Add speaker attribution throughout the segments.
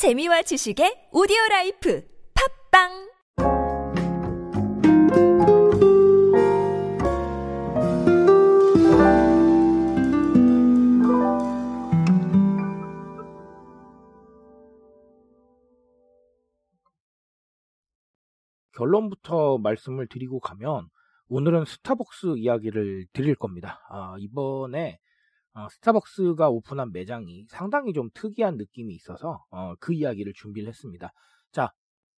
Speaker 1: 재미와 지식의 오디오 라이프 팟빵
Speaker 2: 결론부터 말씀을 드리고 가면 오늘은 스타벅스 이야기를 드릴 겁니다. 아, 이번에 어, 스타벅스가 오픈한 매장이 상당히 좀 특이한 느낌이 있어서 어, 그 이야기를 준비를 했습니다. 자,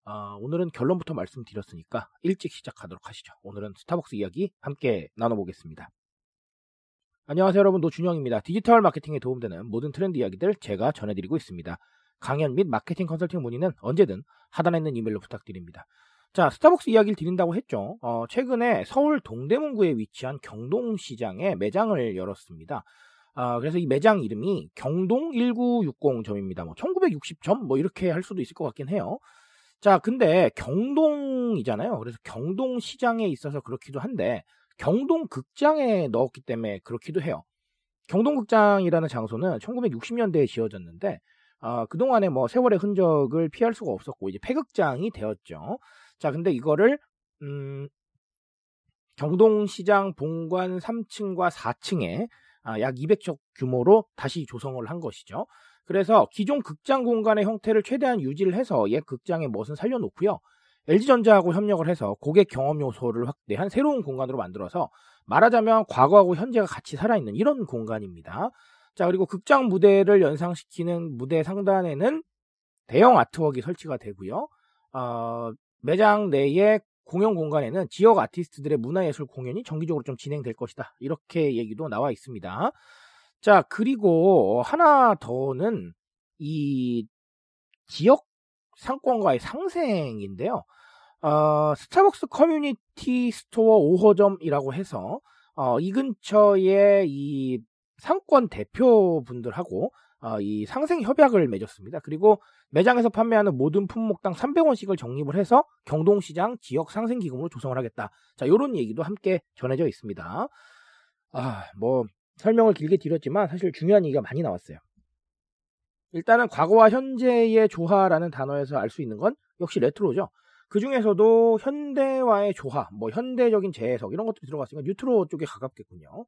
Speaker 2: 어, 오늘은 결론부터 말씀드렸으니까 일찍 시작하도록 하시죠. 오늘은 스타벅스 이야기 함께 나눠보겠습니다. 안녕하세요 여러분 노준영입니다. 디지털 마케팅에 도움되는 모든 트렌드 이야기들 제가 전해드리고 있습니다. 강연 및 마케팅 컨설팅 문의는 언제든 하단에 있는 이메일로 부탁드립니다. 자, 스타벅스 이야기를 드린다고 했죠. 어, 최근에 서울 동대문구에 위치한 경동시장에 매장을 열었습니다. 아, 그래서 이 매장 이름이 경동 1960점입니다. 뭐 1960점 뭐 이렇게 할 수도 있을 것 같긴 해요. 자, 근데 경동이잖아요. 그래서 경동 시장에 있어서 그렇기도 한데 경동 극장에 넣었기 때문에 그렇기도 해요. 경동 극장이라는 장소는 1960년대에 지어졌는데 어, 그동안에 뭐 세월의 흔적을 피할 수가 없었고 이제 폐극장이 되었죠. 자, 근데 이거를 음, 경동시장 본관 3층과 4층에 아, 약 200석 규모로 다시 조성을 한 것이죠. 그래서 기존 극장 공간의 형태를 최대한 유지를 해서 옛 극장의 멋은 살려놓고요. LG전자하고 협력을 해서 고객 경험 요소를 확대한 새로운 공간으로 만들어서 말하자면 과거하고 현재가 같이 살아있는 이런 공간입니다. 자, 그리고 극장 무대를 연상시키는 무대 상단에는 대형 아트웍이 설치가 되고요. 어, 매장 내에 공연 공간에는 지역 아티스트들의 문화예술 공연이 정기적으로 좀 진행될 것이다. 이렇게 얘기도 나와 있습니다. 자, 그리고 하나 더는 이 지역 상권과의 상생인데요. 어, 스타벅스 커뮤니티 스토어 5호점이라고 해서 어, 이 근처에 이 상권 대표분들하고 어, 이 상생 협약을 맺었습니다. 그리고 매장에서 판매하는 모든 품목당 300원씩을 적립을 해서 경동시장 지역 상생 기금으로 조성을 하겠다. 자, 요런 얘기도 함께 전해져 있습니다. 아, 뭐 설명을 길게 드렸지만 사실 중요한 얘기가 많이 나왔어요. 일단은 과거와 현재의 조화라는 단어에서 알 수 있는 건 역시 레트로죠. 그 중에서도 현대와의 조화, 뭐 현대적인 재해석 이런 것들이 들어갔으니까 뉴트로 쪽에 가깝겠군요.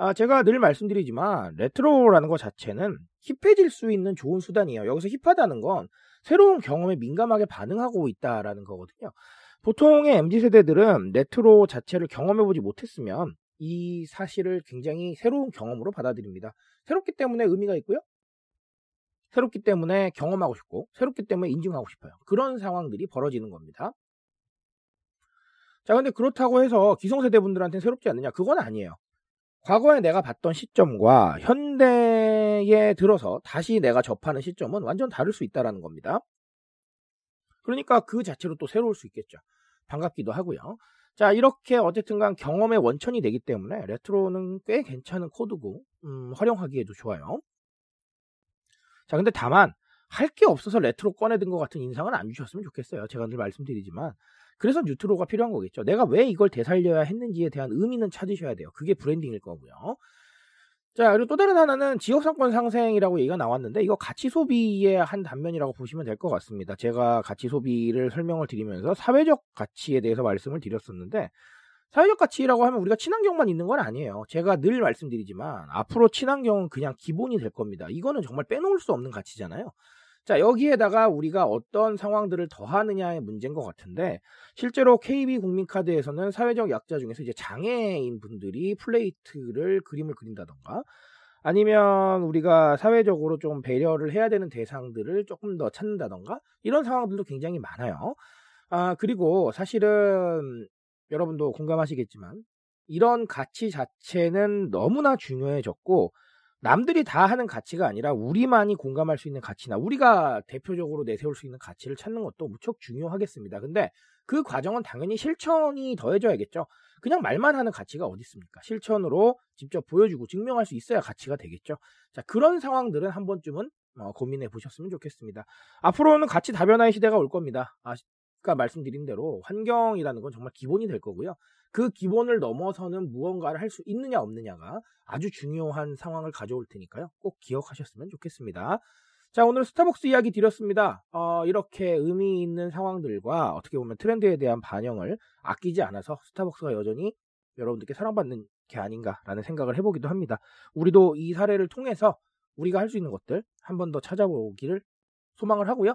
Speaker 2: 아, 제가 늘 말씀드리지만 레트로라는 것 자체는 hip해질 수 있는 좋은 수단이에요. 여기서 hip하다는 건 새로운 경험에 민감하게 반응하고 있다라는 거거든요. 보통의 MZ 세대들은 레트로 자체를 경험해보지 못했으면 이 사실을 굉장히 새로운 경험으로 받아들입니다. 새롭기 때문에 의미가 있고요. 새롭기 때문에 경험하고 싶고, 새롭기 때문에 인증하고 싶어요. 그런 상황들이 벌어지는 겁니다. 자, 근데 그렇다고 해서 기성세대 분들한테는 새롭지 않느냐? 그건 아니에요. 과거에 내가 봤던 시점과 현대에 들어서 다시 내가 접하는 시점은 완전 다를 수 있다라는 겁니다. 그러니까 그 자체로 또 새로울 수 있겠죠. 반갑기도 하고요. 자, 이렇게 어쨌든 간 경험의 원천이 되기 때문에 레트로는 꽤 괜찮은 코드고, 음, 활용하기에도 좋아요. 자, 근데 다만, 할 게 없어서 레트로 꺼내든 것 같은 인상은 안 주셨으면 좋겠어요. 제가 늘 말씀드리지만. 그래서 뉴트로가 필요한 거겠죠. 내가 왜 이걸 되살려야 했는지에 대한 의미는 찾으셔야 돼요. 그게 브랜딩일 거고요. 자, 그리고 또 다른 하나는 지역상권 상생이라고 얘기가 나왔는데, 이거 가치 소비의 한 단면이라고 보시면 될 것 같습니다. 제가 가치 소비를 설명을 드리면서 사회적 가치에 대해서 말씀을 드렸었는데, 사회적 가치라고 하면 우리가 친환경만 있는 건 아니에요. 제가 늘 말씀드리지만, 앞으로 친환경은 그냥 기본이 될 겁니다. 이거는 정말 빼놓을 수 없는 가치잖아요. 자, 여기에다가 우리가 어떤 상황들을 더하느냐의 문제인 것 같은데, 실제로 KB 국민카드에서는 사회적 약자 중에서 이제 장애인 분들이 플레이트를 그림을 그린다던가, 아니면 우리가 사회적으로 좀 배려를 해야 되는 대상들을 조금 더 찾는다던가, 이런 상황들도 굉장히 많아요. 아, 그리고 사실은 여러분도 공감하시겠지만, 이런 가치 자체는 너무나 중요해졌고, 남들이 다 하는 가치가 아니라 우리만이 공감할 수 있는 가치나 우리가 대표적으로 내세울 수 있는 가치를 찾는 것도 무척 중요하겠습니다. 근데 그 과정은 당연히 실천이 더해져야겠죠. 그냥 말만 하는 가치가 어디 있습니까? 실천으로 직접 보여주고 증명할 수 있어야 가치가 되겠죠. 자, 그런 상황들은 한 번쯤은 어, 고민해 보셨으면 좋겠습니다. 앞으로는 가치 다변화의 시대가 올 겁니다. 아 까 말씀드린 대로 환경이라는 건 정말 기본이 될 거고요. 그 기본을 넘어서는 무언가를 할 수 있느냐 없느냐가 아주 중요한 상황을 가져올 테니까요. 꼭 기억하셨으면 좋겠습니다. 자, 오늘 스타벅스 이야기 드렸습니다. 어, 이렇게 의미 있는 상황들과 어떻게 보면 트렌드에 대한 반영을 아끼지 않아서 스타벅스가 여전히 여러분들께 사랑받는 게 아닌가라는 생각을 해보기도 합니다. 우리도 이 사례를 통해서 우리가 할 수 있는 것들 한 번 더 찾아보기를 소망을 하고요.